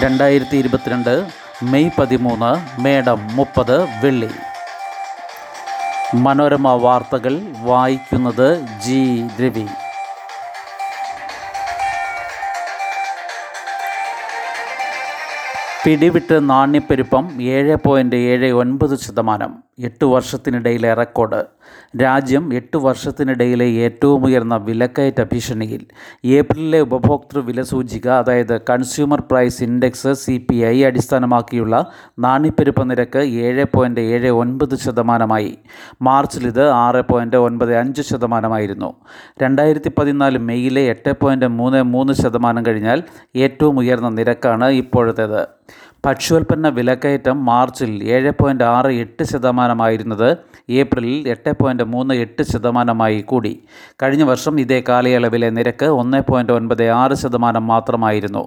രണ്ടായിരത്തി ഇരുപത്തിരണ്ട് മെയ് പതിമൂന്ന് മേടം മുപ്പത് വെള്ളി. മനോരമ വാർത്തകൾ വായിക്കുന്നത് ജി രവി. പിടിവിട്ട് നാണ്യപ്പെരുപ്പം ഏഴ് പോയിന്റ് ഏഴ് ഒൻപത് ശതമാനം. എട്ട് വർഷത്തിനിടയിലെ റെക്കോർഡ്. രാജ്യം എട്ട് വർഷത്തിനിടയിലെ ഏറ്റവും ഉയർന്ന വിലക്കയറ്റ ഭീഷണിയിൽ ഏപ്രിലിലെ ഉപഭോക്തൃ വില സൂചിക അതായത് consumer price index C P I അടിസ്ഥാനമാക്കിയുള്ള നാണ്യപ്പെരുപ്പ നിരക്ക് ഏഴ് പോയിന്റ് ഏഴ് ഒൻപത് ശതമാനമായി. മാർച്ചിൽ ഇത് ആറ് പോയിന്റ് ഒൻപത് അഞ്ച് ശതമാനമായിരുന്നു. രണ്ടായിരത്തി പതിനാല് മെയ്യിലെ എട്ട് പോയിന്റ് മൂന്ന് മൂന്ന് ശതമാനം കഴിഞ്ഞാൽ ഏറ്റവും ഉയർന്ന നിരക്കാണ് ഇപ്പോഴത്തേത്. ഭക്ഷ്യോൽപ്പന്ന വിലക്കയറ്റം മാർച്ചിൽ ഏഴ് പോയിന്റ് ആറ് എട്ട് ശതമാനമായിരുന്നത് ഏപ്രിലിൽ എട്ട് പോയിന്റ് മൂന്ന് എട്ട് ശതമാനമായി കൂടി. കഴിഞ്ഞ വർഷം ഇതേ കാലയളവിലെ നിരക്ക് ഒന്ന് പോയിന്റ് ഒൻപത് ആറ് ശതമാനം മാത്രമായിരുന്നു.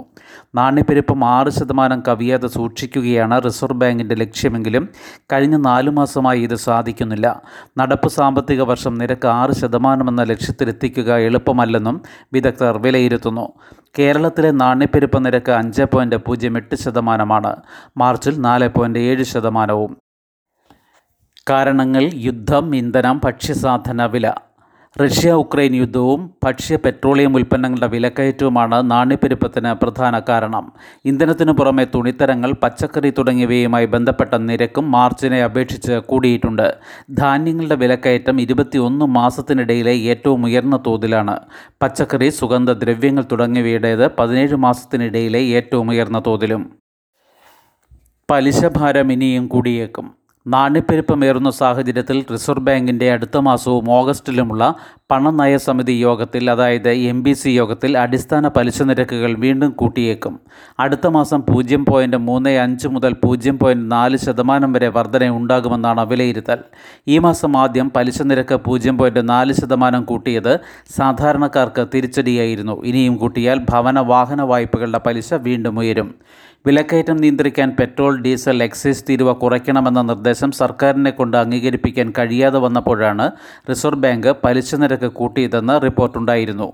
നാണ്യപ്പെരുപ്പം ആറ് ശതമാനം കവിയാതെ സൂക്ഷിക്കുകയാണ് റിസർവ് ബാങ്കിന്റെ ലക്ഷ്യമെങ്കിലും കഴിഞ്ഞ നാലു മാസമായി ഇത് സാധിക്കുന്നില്ല. നടപ്പ് സാമ്പത്തിക വർഷം നിരക്ക് ആറ് ശതമാനമെന്ന ലക്ഷ്യത്തിലെത്തിക്കുക എളുപ്പമല്ലെന്നും വിദഗ്ധർ വിലയിരുത്തുന്നു. കേരളത്തിലെ നാണ്യപ്പെരുപ്പ നിരക്ക് അഞ്ച് പോയിന്റ് പൂജ്യം എട്ട് ശതമാനമാണ്. മാർച്ചിൽ നാല് പോയിന്റ് ഏഴ് ശതമാനവും. കാരണങ്ങൾ യുദ്ധം ഇന്ധനം ഭക്ഷ്യസാധന വില. റഷ്യ ഉക്രൈൻ യുദ്ധവും ഭക്ഷ്യ പെട്രോളിയം ഉൽപ്പന്നങ്ങളുടെ വിലക്കയറ്റവുമാണ് നാണ്യപ്പെരുപ്പത്തിന് പ്രധാന കാരണം. ഇന്ധനത്തിനു പുറമെ തുണിത്തരങ്ങൾ പച്ചക്കറി തുടങ്ങിയവയുമായി ബന്ധപ്പെട്ട നിരക്കും മാർച്ചിനെ അപേക്ഷിച്ച് കൂടിയിട്ടുണ്ട്. ധാന്യങ്ങളുടെ വിലക്കയറ്റം ഇരുപത്തിയൊന്ന് മാസത്തിനിടയിലെ ഏറ്റവും ഉയർന്ന തോതിലാണ്. പച്ചക്കറി സുഗന്ധദ്രവ്യങ്ങൾ തുടങ്ങിയവയുടേത് പതിനേഴ് മാസത്തിനിടയിലെ ഏറ്റവും ഉയർന്ന തോതിലും. പലിശ ഭാരം ഇനിയും കൂടിയേക്കും. നാണ്യപ്പെരുപ്പമേറുന്ന സാഹചര്യത്തിൽ റിസർവ് ബാങ്കിന്റെ അടുത്ത മാസവും ഓഗസ്റ്റിലുമുള്ള പണനയ സമിതി യോഗത്തിൽ അതായത് എം ബി സി യോഗത്തിൽ അടിസ്ഥാന പലിശ നിരക്കുകൾ വീണ്ടും കൂട്ടിയേക്കും. അടുത്ത മാസം പൂജ്യം പോയിന്റ് മൂന്ന് അഞ്ച് മുതൽ പൂജ്യം പോയിന്റ് നാല് ശതമാനം വരെ വർധന ഉണ്ടാകുമെന്നാണ് വിലയിരുത്തൽ. ഈ മാസം ആദ്യം പലിശ നിരക്ക് പൂജ്യം പോയിന്റ് നാല് ശതമാനം കൂട്ടിയത് സാധാരണക്കാർക്ക് തിരിച്ചടിയായിരുന്നു. ഇനിയും കൂട്ടിയാൽ ഭവന വാഹന വായ്പകളുടെ പലിശ വീണ്ടും ഉയരും. വിലക്കയറ്റം നിയന്ത്രിക്കാൻ പെട്രോൾ ഡീസൽ എക്സൈസ് തീരുവ കുറയ്ക്കണമെന്ന നിർദ്ദേശം സർക്കാരിനെ കൊണ്ട് അംഗീകരിപ്പിക്കാൻ കഴിയാതെ വന്നപ്പോഴാണ് റിസർവ് ബാങ്ക് പലിശ നിരക്ക് കൂട്ടിയതെന്ന് റിപ്പോർട്ടുണ്ടായിരുന്നു.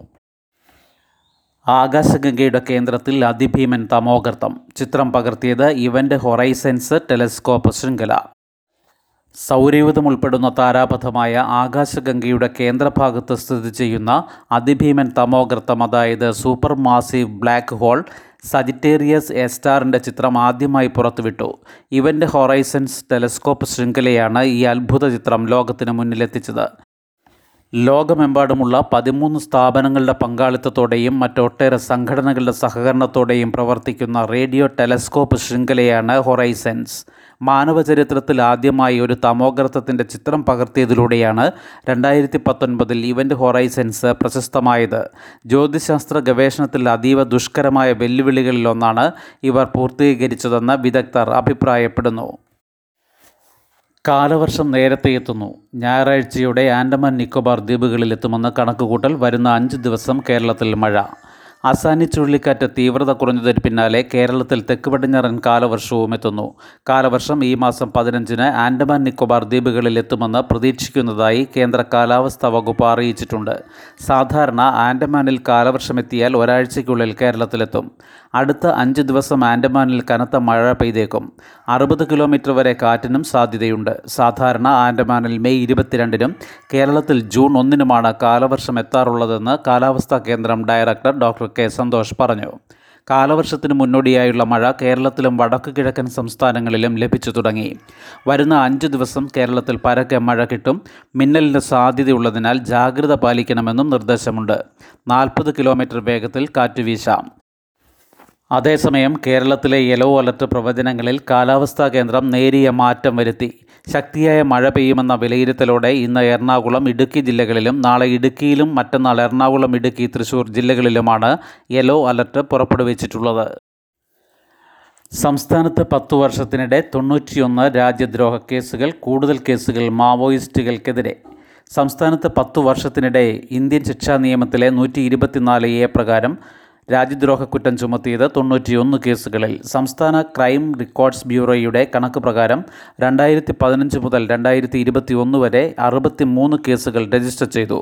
ആകാശഗംഗയുടെ കേന്ദ്രത്തിൽ അതിഭീമൻ തമോഗർത്തം. ചിത്രം പകർത്തിയത് ഇവന്റ് ഹൊറൈസൻസ് ടെലസ്കോപ്പ് ശൃംഖല. സൗരയൂഥം ഉൾപ്പെടുന്ന താരാപഥമായ ആകാശഗംഗയുടെ കേന്ദ്രഭാഗത്ത് സ്ഥിതി ചെയ്യുന്ന അതിഭീമൻ തമോഗർത്തം അതായത് super massive black hole Sagittarius A സ്റ്റാറിന്റെ ചിത്രം ആദ്യമായി പുറത്തുവിട്ടു. ഇവന്റ് ഹൊറൈസൻസ് ടെലസ്കോപ്പ് ശൃംഖലയാണ് ഈ അത്ഭുത ചിത്രം ലോകത്തിന് മുന്നിലെത്തിച്ചത്. ലോകമെമ്പാടുമുള്ള പതിമൂന്ന് സ്ഥാപനങ്ങളുടെ പങ്കാളിത്തത്തോടെയും മറ്റൊട്ടേറെ സംഘടനകളുടെ സഹകരണത്തോടെയും പ്രവർത്തിക്കുന്ന റേഡിയോ ടെലസ്കോപ്പ് ശൃംഖലയാണ് ഹൊറൈസൻസ് മാനവചരിത്രത്തിൽ ആദ്യമായി ഒരു തമോഗർത്തത്തിന്റെ ചിത്രം പകർത്തിയതിലൂടെയാണ് രണ്ടായിരത്തി പത്തൊൻപതിൽ ഇവന്റ് ഹൊറൈസൻസ് പ്രശസ്തമായത്. ജ്യോതിശാസ്ത്ര ഗവേഷണത്തിൽ അതീവ ദുഷ്കരമായ വെല്ലുവിളികളിലൊന്നാണ് ഇവർ പൂർത്തീകരിച്ചതെന്ന് വിദഗ്ധർ അഭിപ്രായപ്പെടുന്നു. കാലവർഷം നേരത്തെ എത്തുന്നു. ഞായറാഴ്ചയോടെ ആൻഡമാൻ നിക്കോബാർ ദ്വീപുകളിലെത്തുമെന്ന കണക്കുകൂട്ടൽ വരുന്ന അഞ്ച് ദിവസം കേരളത്തിൽ മഴ. അസാനി ചുഴലിക്കാറ്റ് തീവ്രത കുറഞ്ഞതിന് പിന്നാലെ കേരളത്തിൽ തെക്ക് പടിഞ്ഞാറൻ കാലവർഷവും എത്തുന്നു. കാലവർഷം ഈ മാസം പതിനഞ്ചിന് ആൻഡമാൻ നിക്കോബാർ ദ്വീപുകളിൽ എത്തുമെന്ന് പ്രതീക്ഷിക്കുന്നതായി കേന്ദ്ര കാലാവസ്ഥാ വകുപ്പ് അറിയിച്ചിട്ടുണ്ട്. സാധാരണ ആൻഡമാനിൽ കാലവർഷമെത്തിയാൽ ഒരാഴ്ചയ്ക്കുള്ളിൽ കേരളത്തിലെത്തും. അടുത്ത അഞ്ച് ദിവസം ആൻഡമാനിൽ കനത്ത മഴ പെയ്തേക്കും. അറുപത് കിലോമീറ്റർ വരെ കാറ്റിനും സാധ്യതയുണ്ട്. സാധാരണ ആൻഡമാനിൽ മെയ് ഇരുപത്തിരണ്ടിനും കേരളത്തിൽ ജൂൺ ഒന്നിനുമാണ് കാലവർഷം എത്താറുള്ളതെന്ന് കാലാവസ്ഥാ കേന്ദ്രം ഡയറക്ടർ ഡോക്ടർ കെ സന്തോഷ് പറഞ്ഞു. കാലവർഷത്തിന് മുന്നോടിയായുള്ള മഴ കേരളത്തിലും വടക്ക് കിഴക്കൻ സംസ്ഥാനങ്ങളിലും ലഭിച്ചു തുടങ്ങി. വരുന്ന അഞ്ച് ദിവസം കേരളത്തിൽ പരക്കെ മഴ കിട്ടും. മിന്നലിന് സാധ്യതയുള്ളതിനാൽ ജാഗ്രത പാലിക്കണമെന്നും നിർദ്ദേശമുണ്ട്. നാൽപ്പത് കിലോമീറ്റർ വേഗത്തിൽ കാറ്റ് വീശാം. അതേസമയം കേരളത്തിലെ യെല്ലോ അലർട്ട് പ്രവചനങ്ങളിൽ കാലാവസ്ഥാ കേന്ദ്രം നേരിയ മാറ്റം വരുത്തി. ശക്തിയായ മഴ പെയ്യുമെന്ന വിലയിരുത്തലോടെ ഇന്ന് എറണാകുളം ഇടുക്കി ജില്ലകളിലും നാളെ ഇടുക്കിയിലും മറ്റന്നാൾ എറണാകുളം ഇടുക്കി തൃശൂർ ജില്ലകളിലുമാണ് യെല്ലോ അലർട്ട് പുറപ്പെടുവിച്ചിട്ടുള്ളത്. സംസ്ഥാനത്ത് പത്തു വർഷത്തിനിടെ തൊണ്ണൂറ്റിയൊന്ന് രാജ്യദ്രോഹ കേസുകൾ കൂടുതൽ കേസുകൾ മാവോയിസ്റ്റുകൾക്കെതിരെ. സംസ്ഥാനത്ത് പത്തു വർഷത്തിനിടെ ഇന്ത്യൻ ശിക്ഷാ നിയമത്തിലെ നൂറ്റി ഇരുപത്തിനാല് എ പ്രകാരം രാജ്യദ്രോഹ കുറ്റം ചുമത്തിയത് തൊണ്ണൂറ്റിയൊന്ന് കേസുകളിൽ. സംസ്ഥാന ക്രൈം റെക്കോർഡ്സ് ബ്യൂറോയുടെ കണക്ക് പ്രകാരം രണ്ടായിരത്തി പതിനഞ്ച് മുതൽ രണ്ടായിരത്തി ഇരുപത്തി ഒന്ന് വരെ അറുപത്തി മൂന്ന് കേസുകൾ രജിസ്റ്റർ ചെയ്തു.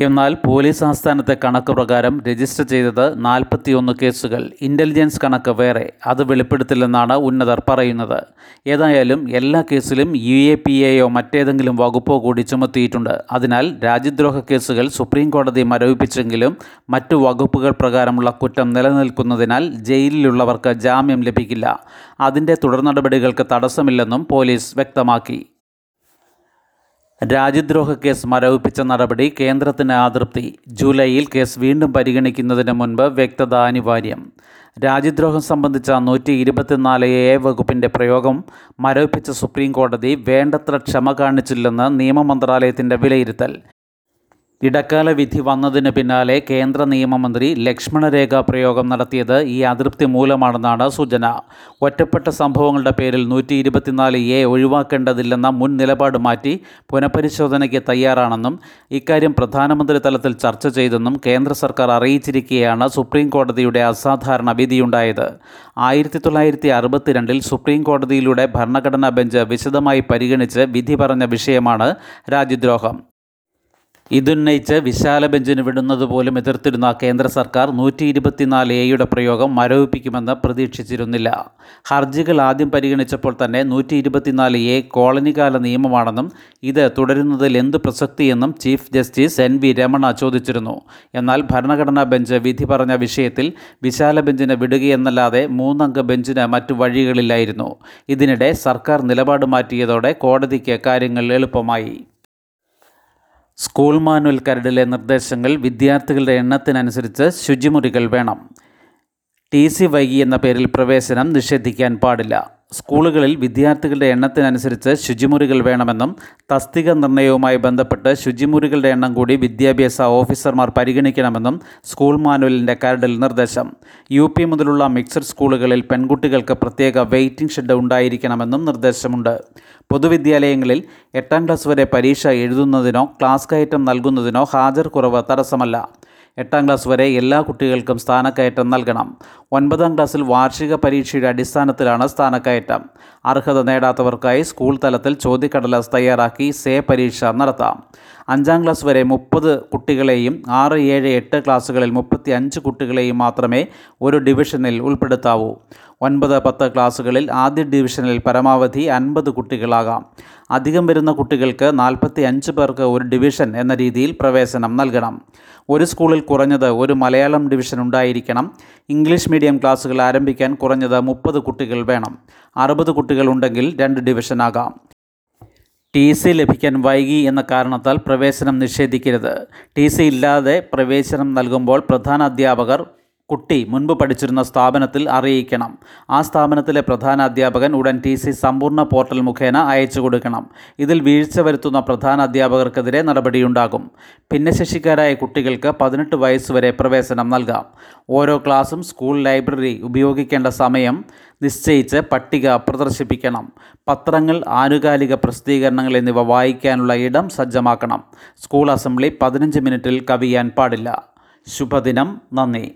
എന്നാൽ പോലീസ് ആസ്ഥാനത്തെ കണക്ക് പ്രകാരം രജിസ്റ്റർ ചെയ്തത് നാൽപ്പത്തിയൊന്ന് കേസുകൾ. ഇന്റലിജൻസ് കണക്ക് വേറെ. അത് വെളിപ്പെടുത്തില്ലെന്നാണ് ഉന്നതർ പറയുന്നത്. ഏതായാലും എല്ലാ കേസിലും യു എ പി എയോ മറ്റേതെങ്കിലും വകുപ്പോ കൂടി ചുമത്തിയിട്ടുണ്ട്. അതിനാൽ രാജ്യദ്രോഹ കേസുകൾ സുപ്രീം കോടതി മരവിപ്പിച്ചെങ്കിലും മറ്റു വകുപ്പുകൾ പ്രകാരമുള്ള കുറ്റം നിലനിൽക്കുന്നതിനാൽ ജയിലിലുള്ളവർക്ക് ജാമ്യം ലഭിക്കില്ല. അതിന്റെ തുടർനടപടികൾക്ക് തടസ്സമില്ലെന്നും പോലീസ് വ്യക്തമാക്കി. രാജ്യദ്രോഹ കേസ് മരവിപ്പിച്ച നടപടി കേന്ദ്രത്തിന് അതൃപ്തി. ജൂലൈയിൽ കേസ് വീണ്ടും പരിഗണിക്കുന്നതിന് മുൻപ് വ്യക്തത അനിവാര്യം. രാജ്യദ്രോഹം സംബന്ധിച്ച നൂറ്റി ഇരുപത്തിനാല് എ വകുപ്പിന്റെ പ്രയോഗം മരവിപ്പിച്ച സുപ്രീം കോടതി വേണ്ടത്ര ക്ഷമ കാണിച്ചില്ലെന്ന് നിയമമന്ത്രാലയത്തിന്റെ വിലയിരുത്തൽ. ഇടക്കാല വിധി വന്നതിന് പിന്നാലെ കേന്ദ്ര നിയമമന്ത്രി ലക്ഷ്മണരേഖ പ്രയോഗം നടത്തിയത് ഈ അതൃപ്തി മൂലമാണെന്നാണ് സൂചന. ഒറ്റപ്പെട്ട സംഭവങ്ങളുടെ പേരിൽ നൂറ്റി ഇരുപത്തിനാല് എ ഒഴിവാക്കേണ്ടതില്ലെന്ന മുൻ നിലപാട് മാറ്റി പുനഃപരിശോധനയ്ക്ക് തയ്യാറാണെന്നും ഇക്കാര്യം പ്രധാനമന്ത്രി തലത്തിൽ ചർച്ച ചെയ്തെന്നും കേന്ദ്ര സർക്കാർ അറിയിച്ചിരിക്കുകയാണ് സുപ്രീം കോടതിയുടെ അസാധാരണ വിധിയുണ്ടായത്. ആയിരത്തി തൊള്ളായിരത്തി അറുപത്തിരണ്ടിൽ സുപ്രീം കോടതിയിലൂടെ ഭരണഘടനാ ബെഞ്ച് വിശദമായി പരിഗണിച്ച് വിധി പറഞ്ഞ വിഷയമാണ് രാജ്യദ്രോഹം. ഇതുന്നയിച്ച് വിശാല ബെഞ്ചിന് വിടുന്നത് പോലും എതിർത്തിരുന്ന കേന്ദ്ര സർക്കാർ നൂറ്റി ഇരുപത്തിനാല് എയുടെ പ്രയോഗം മരവിപ്പിക്കുമെന്ന് പ്രതീക്ഷിച്ചിരുന്നില്ല. ഹർജികൾ ആദ്യം പരിഗണിച്ചപ്പോൾ തന്നെ നൂറ്റി ഇരുപത്തിനാല് എ കോളനികാല നിയമമാണെന്നും ഇത് തുടരുന്നതിൽ എന്ത് പ്രസക്തിയെന്നും chief justice N V Ramana ചോദിച്ചിരുന്നു. എന്നാൽ ഭരണഘടനാ ബെഞ്ച് വിധി പറഞ്ഞ വിഷയത്തിൽ വിശാല ബെഞ്ചിന് വിടുകയെന്നല്ലാതെ മൂന്നംഗ ബെഞ്ചിന് മറ്റു വഴികളില്ലായിരുന്നു. ഇതിനിടെ സർക്കാർ നിലപാട് മാറ്റിയതോടെ കോടതിക്ക് കാര്യങ്ങൾ എളുപ്പമായി. സ്കൂൾ മാനുവൽ കരടിലെ നിർദ്ദേശങ്ങൾ വിദ്യാർത്ഥികളുടെ എണ്ണത്തിനനുസരിച്ച് ശുചിമുറികൾ വേണം. ടി സി വൈകി എന്ന പേരിൽ പ്രവേശനം നിഷേധിക്കാൻ പാടില്ല. സ്കൂളുകളിൽ വിദ്യാർത്ഥികളുടെ എണ്ണത്തിനനുസരിച്ച് ശുചിമുറികൾ വേണമെന്നും തസ്തിക നിർണയവുമായി ബന്ധപ്പെട്ട് ശുചിമുറികളുടെ എണ്ണം കൂടി വിദ്യാഭ്യാസ ഓഫീസർമാർ പരിഗണിക്കണമെന്നും സ്കൂൾ മാനുവലിന്റെ കരടിൽ നിർദ്ദേശം. യു പി മുതലുള്ള മിക്സഡ് സ്കൂളുകളിൽ പെൺകുട്ടികൾക്ക് പ്രത്യേക വെയിറ്റിംഗ് ഷെഡ് ഉണ്ടായിരിക്കണമെന്നും നിർദ്ദേശമുണ്ട്. പൊതുവിദ്യാലയങ്ങളിൽ എട്ടാം ക്ലാസ് വരെ പരീക്ഷ എഴുതുന്നതിനോ ക്ലാസ് കയറ്റം നൽകുന്നതിനോ ഹാജർ കുറവ് തടസ്സമല്ല. എട്ടാം ക്ലാസ് വരെ എല്ലാ കുട്ടികൾക്കും സ്ഥാനക്കയറ്റം നൽകണം. ഒൻപതാം ക്ലാസ്സിൽ വാർഷിക പരീക്ഷയുടെ അടിസ്ഥാനത്തിലാണ് സ്ഥാനക്കയറ്റം. അർഹത നേടാത്തവർക്കായി സ്കൂൾ തലത്തിൽ ചോദ്യക്കടലാസ് തയ്യാറാക്കി സേ പരീക്ഷ നടത്താം. അഞ്ചാം ക്ലാസ് വരെ മുപ്പത് കുട്ടികളെയും ആറ് ഏഴ് എട്ട് ക്ലാസ്സുകളിൽ മുപ്പത്തി അഞ്ച് കുട്ടികളെയും മാത്രമേ ഒരു ഡിവിഷനിൽ ഉൾപ്പെടുത്താവൂ. ഒൻപത് പത്ത് ക്ലാസ്സുകളിൽ ആദ്യ ഡിവിഷനിൽ പരമാവധി അൻപത് കുട്ടികളാകാം. അധികം വരുന്ന കുട്ടികൾക്ക് നാൽപ്പത്തി അഞ്ച് പേർക്ക് ഒരു ഡിവിഷൻ എന്ന രീതിയിൽ പ്രവേശനം നൽകണം. ഒരു സ്കൂളിൽ കുറഞ്ഞത് ഒരു മലയാളം ഡിവിഷൻ ഉണ്ടായിരിക്കണം. ഇംഗ്ലീഷ് മീഡിയം ക്ലാസ്സുകൾ ആരംഭിക്കാൻ കുറഞ്ഞത് മുപ്പത് കുട്ടികൾ വേണം. അറുപത് കുട്ടികൾ ഉണ്ടെങ്കിൽ രണ്ട് ഡിവിഷനാകാം ടി സി ലഭിക്കാൻ വൈകി എന്ന കാരണത്താൽ പ്രവേശനം നിഷേധിക്കരുത്. ടി സി ഇല്ലാതെ പ്രവേശനം നൽകുമ്പോൾ പ്രധാന അധ്യാപകർ കുട്ടി മുൻപ് പഠിച്ചിരുന്ന സ്ഥാപനത്തിൽ അറിയിക്കണം. ആ സ്ഥാപനത്തിലെ പ്രധാന അധ്യാപകൻ ഉടൻ ടി സി സമ്പൂർണ പോർട്ടൽ മുഖേന അയച്ചു കൊടുക്കണം. ഇതിൽ വീഴ്ച വരുത്തുന്ന പ്രധാന അധ്യാപകർക്കെതിരെ നടപടിയുണ്ടാകും. ഭിന്നശേഷിക്കാരായ കുട്ടികൾക്ക് പതിനെട്ട് വയസ്സ് വരെ പ്രവേശനം നൽകാം. ഓരോ ക്ലാസും സ്കൂൾ ലൈബ്രറി ഉപയോഗിക്കേണ്ട സമയം നിശ്ചയിച്ച് പട്ടിക പ്രദർശിപ്പിക്കണം. പത്രങ്ങൾ ആനുകാലിക പ്രസിദ്ധീകരണങ്ങൾ എന്നിവ വായിക്കാനുള്ള ഇടം സജ്ജമാക്കണം. സ്കൂൾ അസംബ്ലി പതിനഞ്ച് മിനിറ്റിൽ കവിയാൻ പാടില്ല. ശുഭദിനം. നന്ദി.